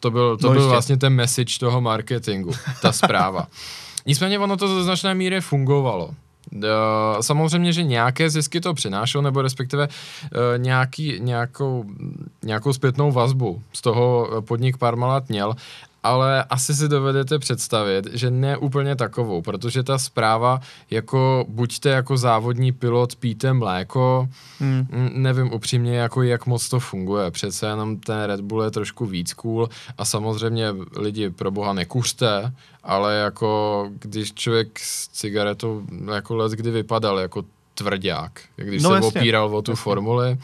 To byl, to no byl vlastně ten message toho marketingu, ta zpráva. *laughs* Nicméně ono to do značné míry fungovalo. Uh, samozřejmě, že nějaké zisky to přinášelo, nebo respektive uh, nějaký, nějakou, nějakou zpětnou vazbu z toho podnik Parmalat měl, ale asi si dovedete představit, že ne úplně takovou, protože ta zpráva jako buďte jako závodní pilot, píte mléko, hmm. nevím upřímně, jako jak moc to funguje. Přece jenom ten Red Bull je trošku víc cool a samozřejmě lidi pro boha nekuřte, ale jako když člověk s cigaretou jako let kdy vypadal jako tvrdák, když no, se jasně. opíral o tu jasně. formuli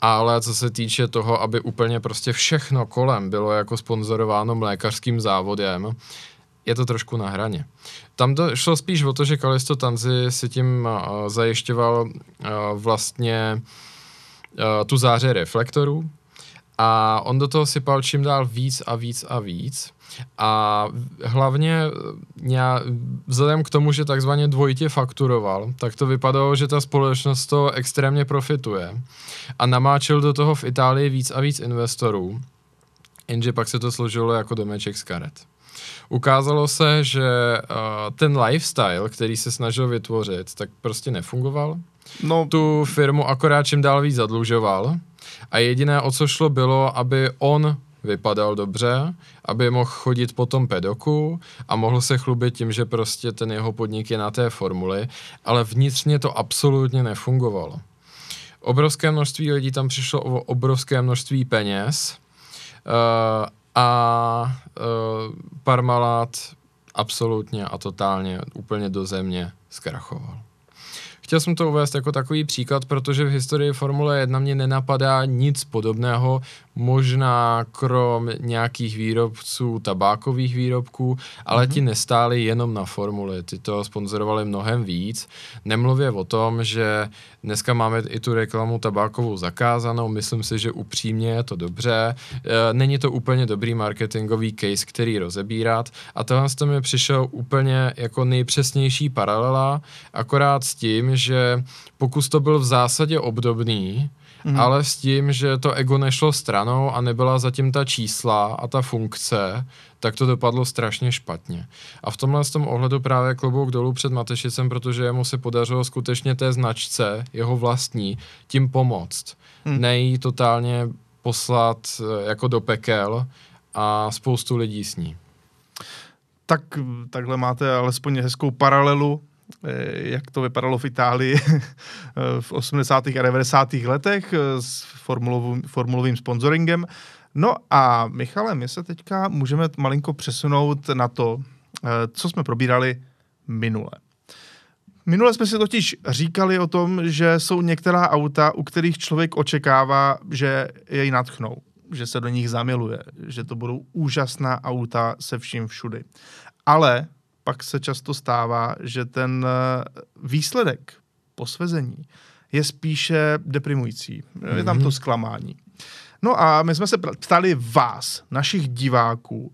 ale co se týče toho, aby úplně prostě všechno kolem bylo jako sponzorováno mlékařským závodem, je to trošku na hraně. Tam to šlo spíš o to, že Kalisto Tanzi si tím uh, zajišťoval uh, vlastně uh, tu záře reflektorů a on do toho sypal čím dál víc a víc a víc a hlavně já, vzhledem k tomu, že takzvaně dvojitě fakturoval, tak to vypadalo, že ta společnost to extrémně profituje a namáčil do toho v Itálii víc a víc investorů, jenže pak se to složilo jako domeček z karet. Ukázalo se, že uh, ten lifestyle, který se snažil vytvořit, tak prostě nefungoval. No. Tu firmu akorát čím dál víc zadlužoval a jediné, o co šlo, bylo, aby on vypadal dobře, aby mohl chodit po tom pedoku a mohl se chlubit tím, že prostě ten jeho podnik je na té formuli, ale vnitřně to absolutně nefungovalo. Obrovské množství lidí tam přišlo o obrovské množství peněz uh, a uh, Parmalat absolutně a totálně úplně do země zkrachoval. Chtěl jsem to uvést jako takový příklad, protože v historii Formule 1 mě nenapadá nic podobného, možná krom nějakých výrobců tabákových výrobků, ale mm-hmm. ti nestáli jenom na formuli, ty to sponzorovali mnohem víc. Nemluvě o tom, že dneska máme i tu reklamu tabákovou zakázanou, myslím si, že upřímně je to dobře. E, není to úplně dobrý marketingový case, který rozebírat a tohle to mi přišel úplně jako nejpřesnější paralela, akorát s tím, že pokus to byl v zásadě obdobný, mm. ale s tím, že to ego nešlo stranou a nebyla zatím ta čísla a ta funkce, tak to dopadlo strašně špatně. A v tomhle z tom ohledu právě klobouk dolů před Matešicem, protože jemu se podařilo skutečně té značce, jeho vlastní, tím pomoct. Mm. Nej totálně poslat eh, jako do pekel a spoustu lidí s ní. Tak takhle máte alespoň hezkou paralelu jak to vypadalo v Itálii *laughs* eh, v 80. a 90. letech eh, s formulovým, formulovým sponsoringem. No a Michale, my se teďka můžeme malinko přesunout na to, co jsme probírali minule. Minule jsme si totiž říkali o tom, že jsou některá auta, u kterých člověk očekává, že jej natchnou, že se do nich zamiluje, že to budou úžasná auta se vším všudy. Ale pak se často stává, že ten eh, výsledek posvezení je spíše deprimující. Mm-hmm. Je tam to mhm. zklamání. No a my jsme se ptali vás, našich diváků,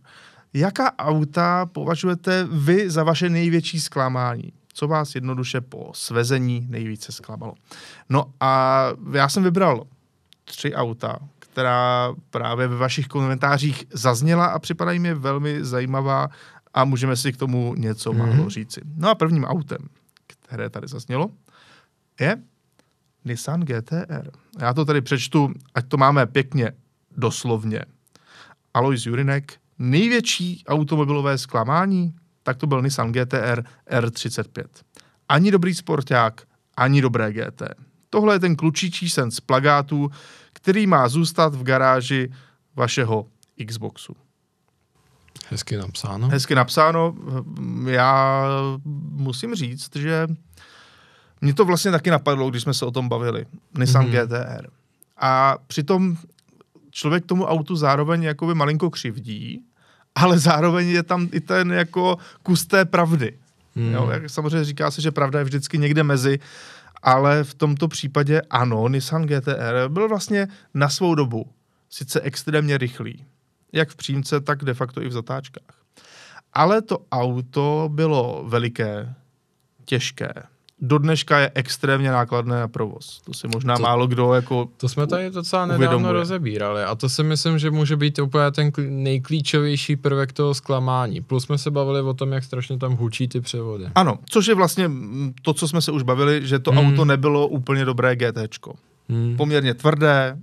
jaká auta považujete vy za vaše největší zklamání? Co vás jednoduše po svezení nejvíce zklamalo? No a já jsem vybral tři auta, která právě ve vašich komentářích zazněla a připadají mi velmi zajímavá a můžeme si k tomu něco mm-hmm. málo říci. No a prvním autem, které tady zaznělo, je Nissan GTR. Já to tady přečtu, ať to máme pěkně doslovně. Alois Jurinek, největší automobilové zklamání, tak to byl Nissan GTR R35. Ani dobrý sporták, ani dobré GT. Tohle je ten klučičí sen z plagátů, který má zůstat v garáži vašeho Xboxu. Hezky napsáno. Hezky napsáno. Já musím říct, že mě to vlastně taky napadlo, když jsme se o tom bavili. Nissan mm-hmm. GTR. A přitom člověk tomu autu zároveň jakoby malinko křivdí, ale zároveň je tam i ten jako kus té pravdy. Mm. Jo, jak samozřejmě říká se, že pravda je vždycky někde mezi, ale v tomto případě ano, Nissan GTR byl vlastně na svou dobu sice extrémně rychlý, jak v přímce, tak de facto i v zatáčkách. Ale to auto bylo veliké, těžké. Do dneška je extrémně nákladné na provoz. To si možná to, málo kdo jako To jsme tady docela nedávno uvědomuje. rozebírali a to si myslím, že může být úplně ten nejklíčovější prvek toho zklamání. Plus jsme se bavili o tom, jak strašně tam hučí ty převody. Ano, což je vlastně to, co jsme se už bavili, že to hmm. auto nebylo úplně dobré GTčko. Hmm. Poměrně tvrdé,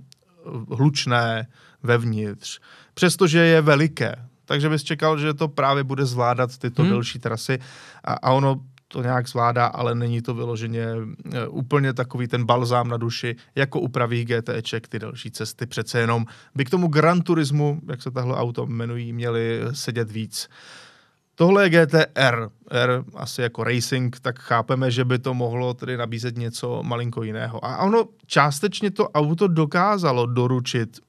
hlučné, vevnitř přestože je veliké. takže bys čekal, že to právě bude zvládat tyto hmm. delší trasy a, a ono to nějak zvládá, ale není to vyloženě e, úplně takový ten balzám na duši, jako u pravých GTček, ty další cesty přece jenom by k tomu Gran Turismu, jak se tahle auto jmenují, měli sedět víc. Tohle je GTR, R asi jako racing, tak chápeme, že by to mohlo tedy nabízet něco malinko jiného. A ono částečně to auto dokázalo doručit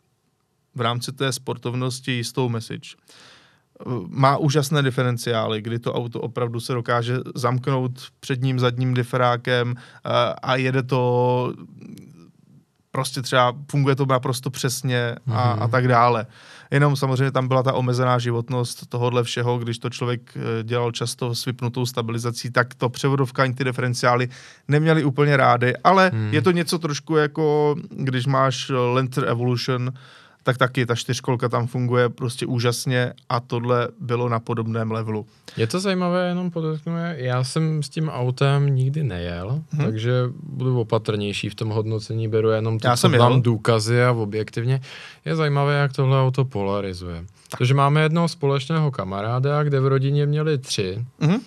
v rámci té sportovnosti jistou message má úžasné diferenciály, kdy to auto opravdu se dokáže zamknout předním zadním diferákem a jede to prostě třeba funguje to naprosto přesně a, mm-hmm. a tak dále. Jenom samozřejmě tam byla ta omezená životnost tohohle všeho, když to člověk eh, dělal často s vypnutou stabilizací, tak to převodovka ani ty diferenciály neměli úplně rády, ale mm. je to něco trošku jako, když máš Lancer Evolution, tak taky ta čtyřkolka tam funguje prostě úžasně a tohle bylo na podobném levelu. Je to zajímavé, jenom podotknu, já jsem s tím autem nikdy nejel, hmm. takže budu opatrnější v tom hodnocení, beru jenom to, já co mám důkazy a objektivně. Je zajímavé, jak tohle auto polarizuje. Takže máme jednoho společného kamaráda, kde v rodině měli tři, hmm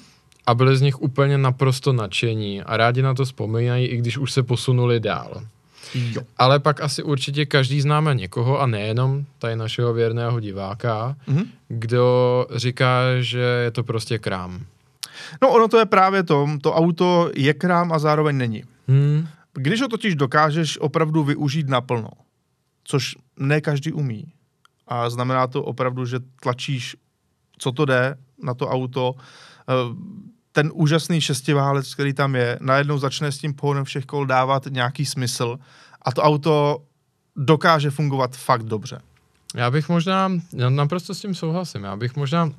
a byli z nich úplně naprosto nadšení a rádi na to vzpomínají, i když už se posunuli dál. Jo. Ale pak asi určitě každý známe někoho, a nejenom tady našeho věrného diváka, mm-hmm. kdo říká, že je to prostě krám. No ono to je právě to, to auto je krám a zároveň není. Hmm. Když ho totiž dokážeš opravdu využít naplno, což ne každý umí, a znamená to opravdu, že tlačíš, co to jde na to auto, eh, ten úžasný šestiválec, který tam je, najednou začne s tím pohonem všech kol dávat nějaký smysl a to auto dokáže fungovat fakt dobře. Já bych možná, já naprosto s tím souhlasím, já bych možná,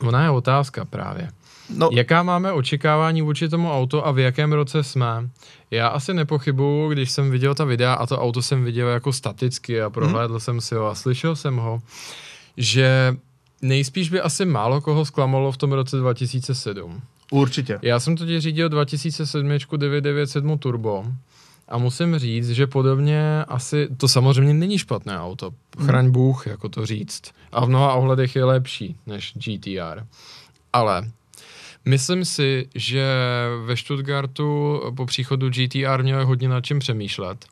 ona je otázka právě. No. Jaká máme očekávání vůči tomu auto a v jakém roce jsme? Já asi nepochybuju, když jsem viděl ta videa a to auto jsem viděl jako staticky a prohlédl mm. jsem si ho a slyšel jsem ho, že nejspíš by asi málo koho zklamalo v tom roce 2007. Určitě. Já jsem totiž řídil 2007 997 Turbo a musím říct, že podobně asi, to samozřejmě není špatné auto, chraň hmm. Bůh, jako to říct. A v mnoha ohledech je lepší než GTR. Ale myslím si, že ve Stuttgartu po příchodu GTR měli hodně nad čím přemýšlet.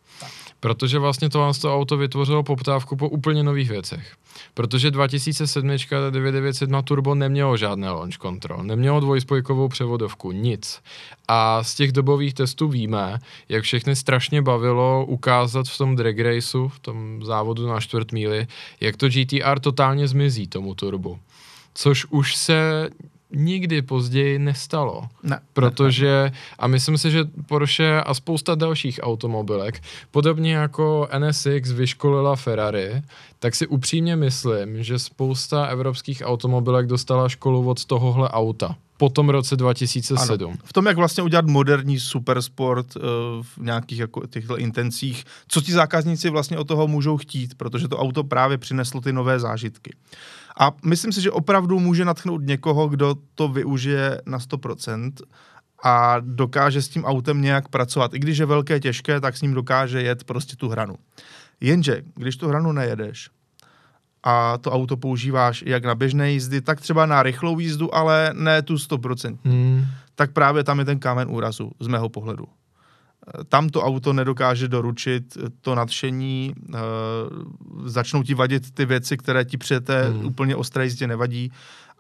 Protože vlastně to, to auto vytvořilo poptávku po úplně nových věcech. Protože 2007 997 Turbo nemělo žádné launch control, nemělo dvojspojkovou převodovku, nic. A z těch dobových testů víme, jak všechny strašně bavilo ukázat v tom drag raceu, v tom závodu na čtvrt míli, jak to GTR totálně zmizí tomu turbu. Což už se nikdy později nestalo. Ne, protože, ne, a myslím si, že Porsche a spousta dalších automobilek, podobně jako NSX vyškolila Ferrari, tak si upřímně myslím, že spousta evropských automobilek dostala školu od tohohle auta po tom roce 2007. Ano. V tom, jak vlastně udělat moderní supersport uh, v nějakých jako těchto intencích, co ti zákazníci vlastně od toho můžou chtít, protože to auto právě přineslo ty nové zážitky. A myslím si, že opravdu může natchnout někoho, kdo to využije na 100% a dokáže s tím autem nějak pracovat. I když je velké, těžké, tak s ním dokáže jet prostě tu hranu. Jenže, když tu hranu nejedeš a to auto používáš jak na běžné jízdy, tak třeba na rychlou jízdu, ale ne tu 100%, hmm. tak právě tam je ten kámen úrazu, z mého pohledu tam to auto nedokáže doručit to nadšení, uh, začnou ti vadit ty věci, které ti přijete hmm. úplně ostré jízdě nevadí.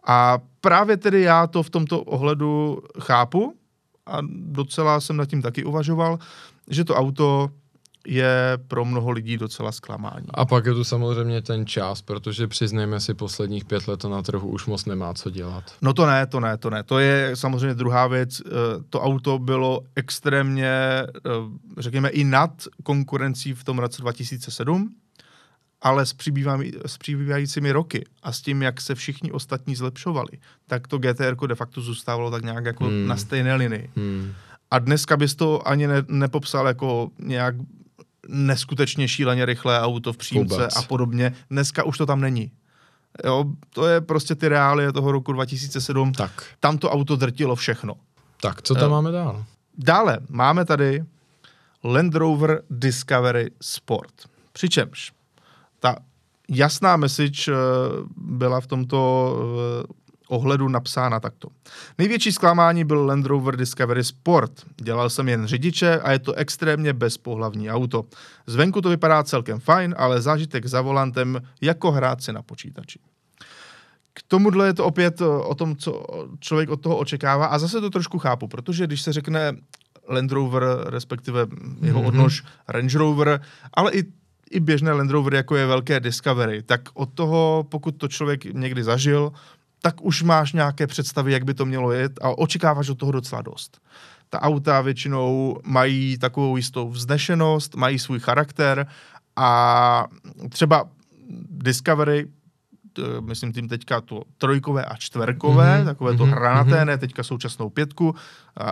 A právě tedy já to v tomto ohledu chápu a docela jsem nad tím taky uvažoval, že to auto je pro mnoho lidí docela zklamání. A pak je tu samozřejmě ten čas, protože přiznejme si, posledních pět let na trhu už moc nemá co dělat. No to ne, to ne, to ne. To je samozřejmě druhá věc. Eh, to auto bylo extrémně, eh, řekněme, i nad konkurencí v tom roce 2007, ale s, s přibývajícími roky a s tím, jak se všichni ostatní zlepšovali, tak to GTR de facto zůstávalo tak nějak jako hmm. na stejné linii. Hmm. A dneska bys to ani ne, nepopsal jako nějak neskutečně šíleně rychlé auto v přímce Vůbec. a podobně. Dneska už to tam není. Jo, to je prostě ty reálie toho roku 2007. Tak. Tam to auto drtilo všechno. Tak, co tam jo. máme dál? Dále máme tady Land Rover Discovery Sport. Přičemž ta jasná message uh, byla v tomto uh, ohledu napsána takto. Největší zklamání byl Land Rover Discovery Sport. Dělal jsem jen řidiče a je to extrémně bezpohlavní auto. Zvenku to vypadá celkem fajn, ale zážitek za volantem jako hrát si na počítači. K tomuhle je to opět o tom, co člověk od toho očekává a zase to trošku chápu, protože když se řekne Land Rover, respektive jeho mm-hmm. odnož Range Rover, ale i i běžné Land Rover, jako je velké Discovery, tak od toho, pokud to člověk někdy zažil, tak už máš nějaké představy, jak by to mělo jet a očekáváš od toho docela dost. Ta auta většinou mají takovou jistou vznešenost, mají svůj charakter a třeba Discovery myslím tím teďka to trojkové a čtverkové, mm-hmm. takové to mm-hmm. hranaté, mhm. ne teďka současnou pětku,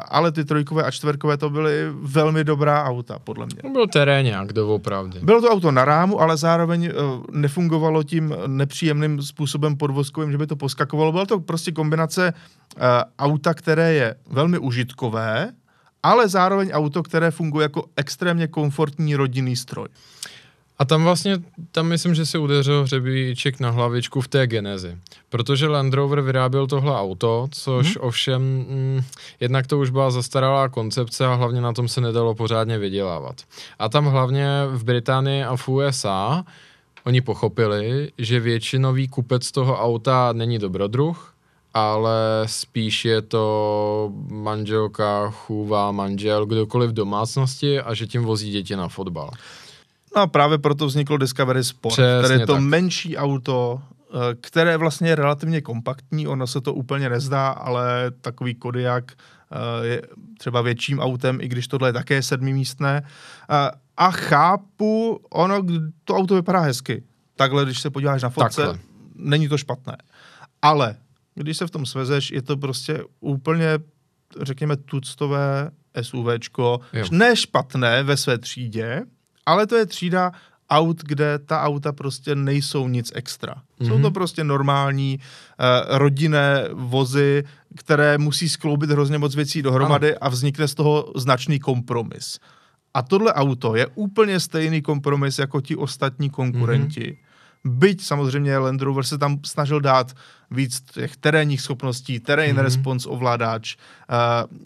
ale ty trojkové a čtverkové to byly velmi dobrá auta, podle mě. Byl terénák, doopravdy. Bylo to auto na rámu, ale zároveň uh, nefungovalo tím nepříjemným způsobem podvozkovým, že by to poskakovalo. Byla to prostě kombinace uh, auta, které je velmi užitkové, ale zároveň auto, které funguje jako extrémně komfortní rodinný stroj. A tam vlastně, tam myslím, že si udeřil hřebíček na hlavičku v té genezi. Protože Land Rover vyráběl tohle auto, což hmm. ovšem, mm, jednak to už byla zastaralá koncepce a hlavně na tom se nedalo pořádně vydělávat. A tam hlavně v Británii a v USA oni pochopili, že většinový kupec toho auta není dobrodruh, ale spíš je to manželka, chůva, manžel, kdokoliv v domácnosti a že tím vozí děti na fotbal. No a právě proto vzniklo Discovery Sport, Přesně které je to tak. menší auto, eh, které vlastně je relativně kompaktní, ono se to úplně nezdá, ale takový Kodiak eh, je třeba větším autem, i když tohle je také sedmimístné. Eh, a chápu, ono, to auto vypadá hezky. Takhle, když se podíváš na fotce, Takhle. není to špatné. Ale když se v tom svezeš, je to prostě úplně, řekněme, tuctové SUVčko, jo. ne špatné ve své třídě, ale to je třída aut, kde ta auta prostě nejsou nic extra. Mm-hmm. Jsou to mhm. prostě normální uh, rodinné vozy, které musí skloubit hrozně moc věcí dohromady ano. a vznikne z toho značný kompromis. A tohle auto je úplně stejný kompromis jako ti ostatní konkurenti. Mm-hmm. Byť samozřejmě Land Rover se tam snažil dát víc těch terénních schopností, terrain mm-hmm. response ovládač, uh,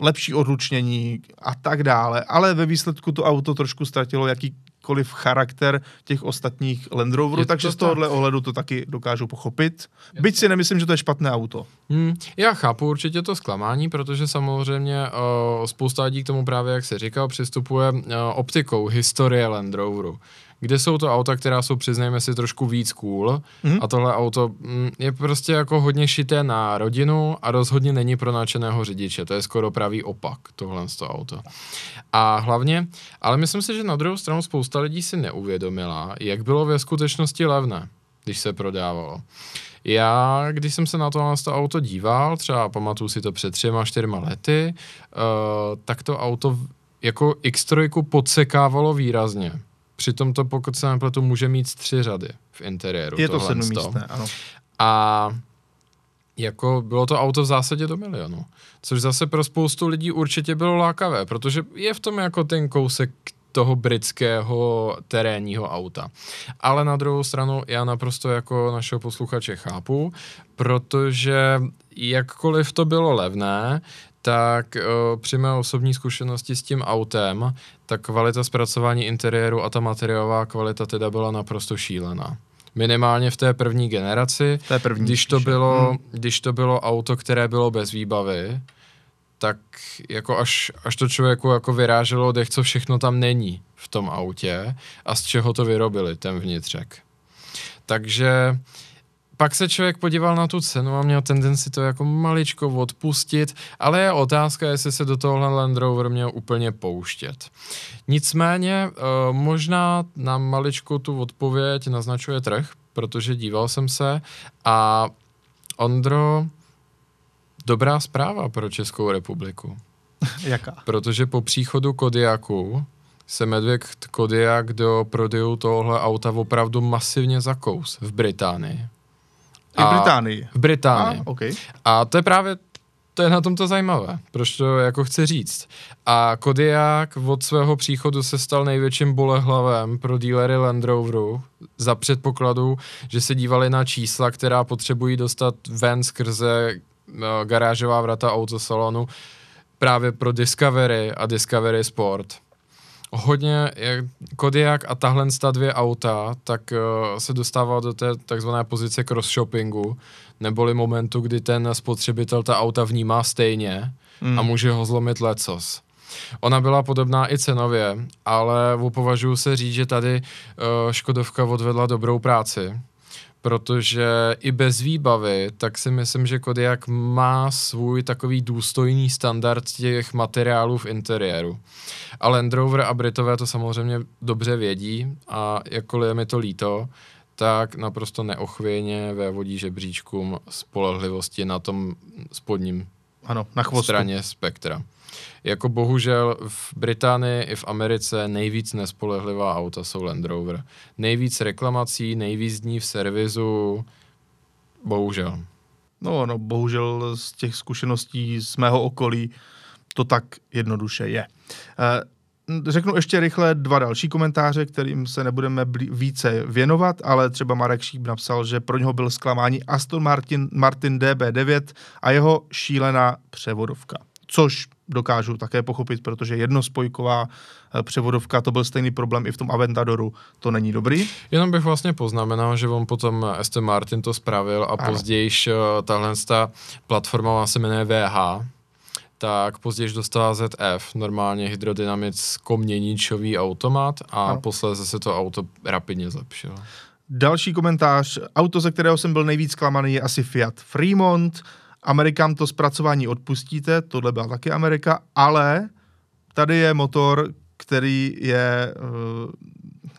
lepší odlučnění a tak dále, ale ve výsledku to auto trošku ztratilo jakýkoliv charakter těch ostatních Land Roverů, takže z tohohle tak. ohledu to taky dokážu pochopit. Je Byť to... si nemyslím, že to je špatné auto. Hmm, já chápu určitě to zklamání, protože samozřejmě uh, spousta lidí k tomu právě, jak se říkal, přistupuje uh, optikou historie Land Roveru kde jsou to auta, která jsou, přiznejme si, trošku víc cool mm. a tohle auto mm, je prostě jako hodně šité na rodinu a rozhodně není pro náčeného řidiče. To je skoro pravý opak, tohle z toho auto. A hlavně, ale myslím si, že na druhou stranu spousta lidí si neuvědomila, jak bylo ve skutečnosti levné, když se prodávalo. Já, když jsem se na to, na to auto díval, třeba pamatuju si to před třema, čtyřma lety, uh, tak to auto jako X3 podsekávalo výrazně. Přitom to, pokud se nepletu, může mít tři řady v interiéru. Je to sedmístné, ano. A jako bylo to auto v zásadě do milionu. Což zase pro spoustu lidí určitě bylo lákavé, protože je v tom jako ten kousek toho britského terénního auta. Ale na druhou stranu já naprosto jako našeho posluchače chápu, protože jakkoliv to bylo levné, tak uh, při mé osobní zkušenosti s tím autem, ta kvalita zpracování interiéru a ta materiálová kvalita teda byla naprosto šílená. Minimálně v té první generaci, té první když, to bylo, hmm. když to bylo auto, které bylo bez výbavy, tak jako až, až to člověku jako vyráželo dech, co všechno tam není v tom autě a z čeho to vyrobili, ten vnitřek. Takže pak se člověk podíval na tu cenu a měl tendenci to jako maličko odpustit, ale je otázka, jestli se do tohohle Land Rover měl úplně pouštět. Nicméně uh, možná na maličko tu odpověď naznačuje trh, protože díval jsem se a Ondro, dobrá zpráva pro Českou republiku. *laughs* Jaká? Protože po příchodu Kodiaku se Medvěd Kodiak do prodejů tohohle auta opravdu masivně zakous v Británii. I v Británii. V Británii. A, okay. a to je právě to je na tom to zajímavé, proč to jako chci říct. A Kodiak od svého příchodu se stal největším bolehlavem pro dílery Land Roveru za předpokladu, že se dívali na čísla, která potřebují dostat ven skrze uh, garážová vrata autosalonu právě pro Discovery a Discovery Sport hodně, jak Kodiak a tahle dvě auta, tak uh, se dostává do té takzvané pozice cross-shoppingu, neboli momentu, kdy ten spotřebitel ta auta vnímá stejně mm. a může ho zlomit lecos. Ona byla podobná i cenově, ale považuji se říct, že tady uh, Škodovka odvedla dobrou práci protože i bez výbavy, tak si myslím, že Kodiak má svůj takový důstojný standard těch materiálů v interiéru. A Land Rover a Britové to samozřejmě dobře vědí a jakkoliv je mi to líto, tak naprosto neochvějně vévodí žebříčkům spolehlivosti na tom spodním ano, na chvostu. straně spektra. Jako bohužel v Británii i v Americe nejvíc nespolehlivá auta jsou Land Rover. Nejvíc reklamací, nejvíc dní v servisu, bohužel. No, no, bohužel z těch zkušeností z mého okolí to tak jednoduše je. Eh, řeknu ještě rychle dva další komentáře, kterým se nebudeme více věnovat, ale třeba Marek Šíp napsal, že pro něho byl zklamání Aston Martin, Martin DB9 a jeho šílená převodovka. Což dokážu také pochopit, protože jednospojková eh, převodovka, to byl stejný problém i v tom Aventadoru, to není dobrý. Jenom bych vlastně poznamenal, že on potom Aston Martin to spravil a ano. později eh, tahle platforma se jmenuje VH, tak později dostala ZF, normálně hydrodynamicko-měničový automat a ano. posléze se to auto rapidně zlepšilo. Další komentář. Auto, ze kterého jsem byl nejvíc zklamaný, je asi Fiat Fremont. Amerikám to zpracování odpustíte, tohle byla taky Amerika, ale tady je motor, který je, eh,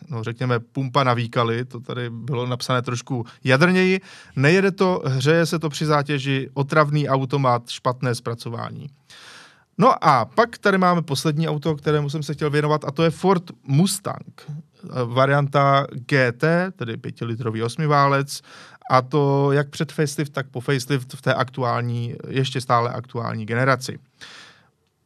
no řekněme, pumpa na výkaly, to tady bylo napsané trošku jadrněji. Nejede to, hřeje se to při zátěži, otravný automat, špatné zpracování. No a pak tady máme poslední auto, kterému jsem se chtěl věnovat, a to je Ford Mustang. Varianta GT, tedy pětilitrový osmiválec, a to jak před facelift, tak po facelift v té aktuální, ještě stále aktuální generaci.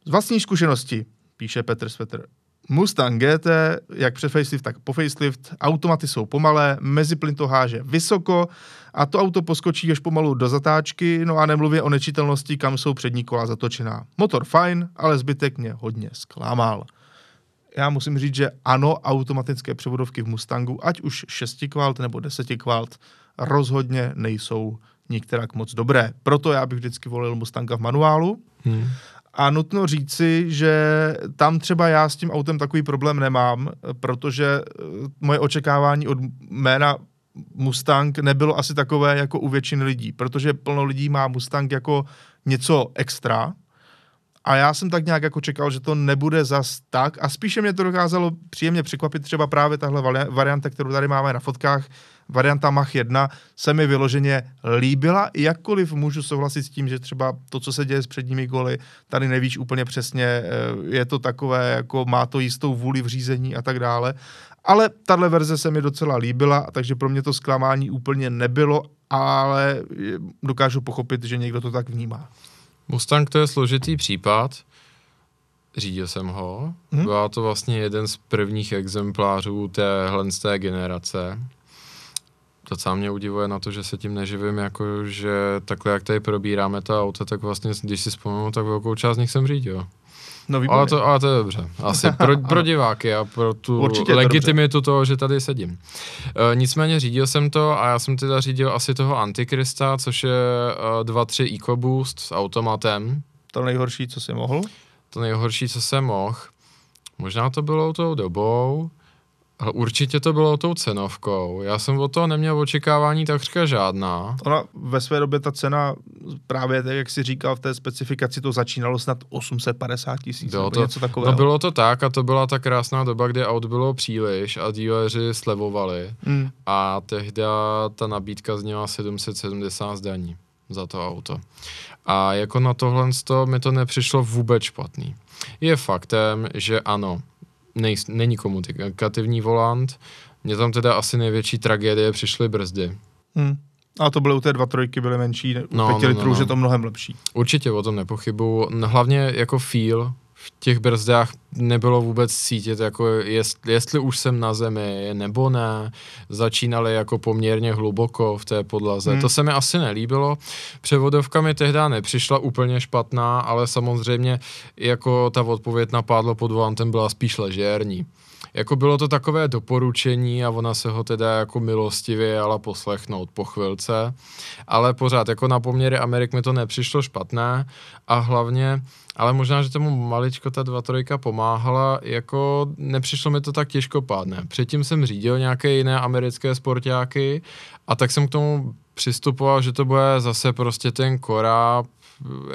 Z vlastní zkušenosti, píše Petr Svetr, Mustang GT, jak před facelift, tak po facelift, automaty jsou pomalé, meziplyn to háže vysoko a to auto poskočí až pomalu do zatáčky, no a nemluvě o nečitelnosti, kam jsou přední kola zatočená. Motor fajn, ale zbytek mě hodně zklamal. Já musím říct, že ano, automatické převodovky v Mustangu, ať už 6 kvalt nebo 10 kvalt, rozhodně nejsou nikterak moc dobré. Proto já bych vždycky volil Mustanga v manuálu. Hmm. A nutno říci, že tam třeba já s tím autem takový problém nemám, protože eh, moje očekávání od jména Mustang nebylo asi takové jako u většiny lidí, protože plno lidí má Mustang jako něco extra, a já jsem tak nějak jako čekal, že to nebude zas tak a spíše mě to dokázalo příjemně překvapit třeba právě tahle varianta, kterou tady máme na fotkách, varianta Mach 1 se mi vyloženě líbila, jakkoliv můžu souhlasit s tím, že třeba to, co se děje s předními goly, tady nevíš úplně přesně, eh, je to takové, jako má to jistou vůli v řízení a tak dále. Ale tahle verze se mi docela líbila, takže pro mě to zklamání úplně nebylo, ale dokážu pochopit, že někdo to tak vnímá. Mustang to je složitý případ, řídil jsem ho, hmm. byl to vlastně jeden z prvních exemplářů téhle z té generace docela mě udivuje na to, že se tím neživím, jako že takhle, jak tady probíráme ta auta, tak vlastně, když si vzpomenu, tak velkou část z nich jsem řídil. No, ale, to, ale to je dobře. Asi pro, *laughs* pro diváky a pro tu Určitě legitimitu to toho, že tady sedím. E, nicméně řídil jsem to a já jsem teda řídil asi toho Antikrista, což je e, 2.3 EcoBoost s automatem. To nejhorší, co jsi mohl? To nejhorší, co jsem mohl. Možná to bylo tou dobou, Určitě to bylo tou cenovkou. Já jsem od toho neměl očekávání takřka žádná. Ona ve své době ta cena, právě tak, jak si říkal, v té specifikaci to začínalo snad 850 tisíc nebo to, něco takového. No bylo to tak a to byla ta krásná doba, kdy aut bylo příliš a díleři slevovali hmm. a tehdy ta nabídka zněla 770 zdaní za to auto. A jako na tohle mi to nepřišlo vůbec špatný. Je faktem, že ano, nej, není komunikativní volant. Mně tam teda asi největší tragédie přišly brzdy. Hmm. A to byly u té dva trojky, byly menší, u No, pěti no, no, litrů, no. že to mnohem lepší. Určitě o tom nepochybuju. No, Hlavně jako feel v těch brzdách nebylo vůbec cítit, jako jest, jestli už jsem na zemi nebo ne. Začínali jako poměrně hluboko v té podlaze. Hmm. To se mi asi nelíbilo. Převodovka mi tehdy nepřišla úplně špatná, ale samozřejmě jako ta odpověď na pádlo pod volantem byla spíš ležérní. Jako bylo to takové doporučení a ona se ho teda jako milostivě jala poslechnout po chvilce, ale pořád jako na poměry Amerik mi to nepřišlo špatné a hlavně, ale možná, že tomu maličko ta 2.3 pomáhala, jako nepřišlo mi to tak těžkopádné. Předtím jsem řídil nějaké jiné americké sportáky a tak jsem k tomu přistupoval, že to bude zase prostě ten koráb,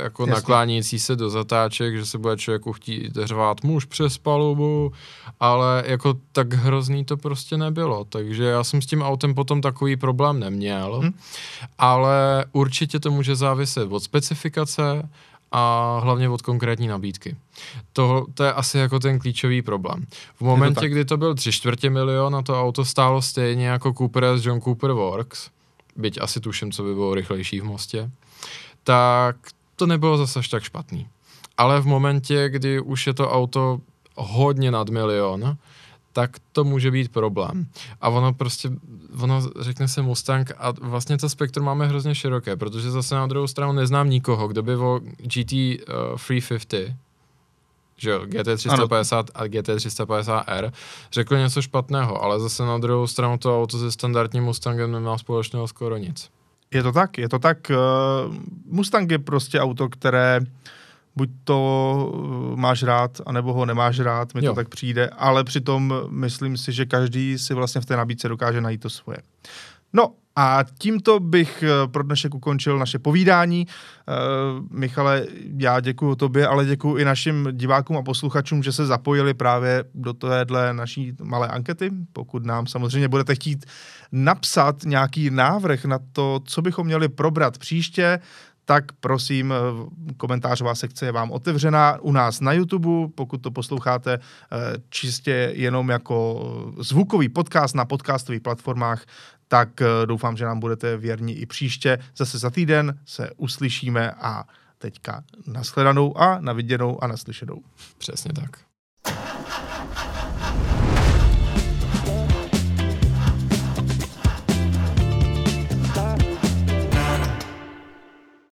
jako Jasně. Naklánějící se do zatáček, že se bude člověku chtít řvát muž přes palubu, ale jako tak hrozný to prostě nebylo, takže já jsem s tím autem potom takový problém neměl, Hm. hm. ale určitě to může záviset od specifikace a hlavně od konkrétní nabídky. To, to je asi jako ten klíčový problém. V momentě, tak. kdy to byl tři čtvrtě milion a to auto stálo stejně jako Cooper S John Cooper Works, byť asi tuším, co by bylo rychlejší v Mostě, tak to nebylo zase až tak špatný. Ale v momentě, kdy už je to auto hodně nad milion, tak to může být problém. A ono prostě, ono řekne se Mustang a vlastně to spektrum máme hrozně široké, protože zase na druhou stranu neznám nikoho, kdo by o GT uh, 350 že jo, GT350 a GT350R řekl něco špatného, ale zase na druhou stranu to auto se standardním Mustangem nemá společného skoro nic. Je to tak, je to tak. eh, Mustang je prostě auto, které buď to eh, máš rád, anebo ho nemáš rád, mi to Jo. tak přijde, ale přitom myslím si, že každý si vlastně v té nabídce dokáže najít to svoje. No a tímto bych eh, pro dnešek ukončil naše povídání. Eh, Michale, já děkuji tobě, ale děkuji i našim divákům a posluchačům, že se zapojili právě do téhle naší malé ankety. Pokud nám samozřejmě budete chtít napsat nějaký návrh na to, co bychom měli probrat příště, tak prosím, eh, komentářová sekce je vám otevřená u nás na YouTube, pokud to posloucháte čistě jenom jako zvukový podcast na podcastových platformách, tak eh, doufám, že nám budete věrni i příště. Zase za týden se uslyšíme a teďka nashledanou a naviděnou a naslyšenou. Přesně tak.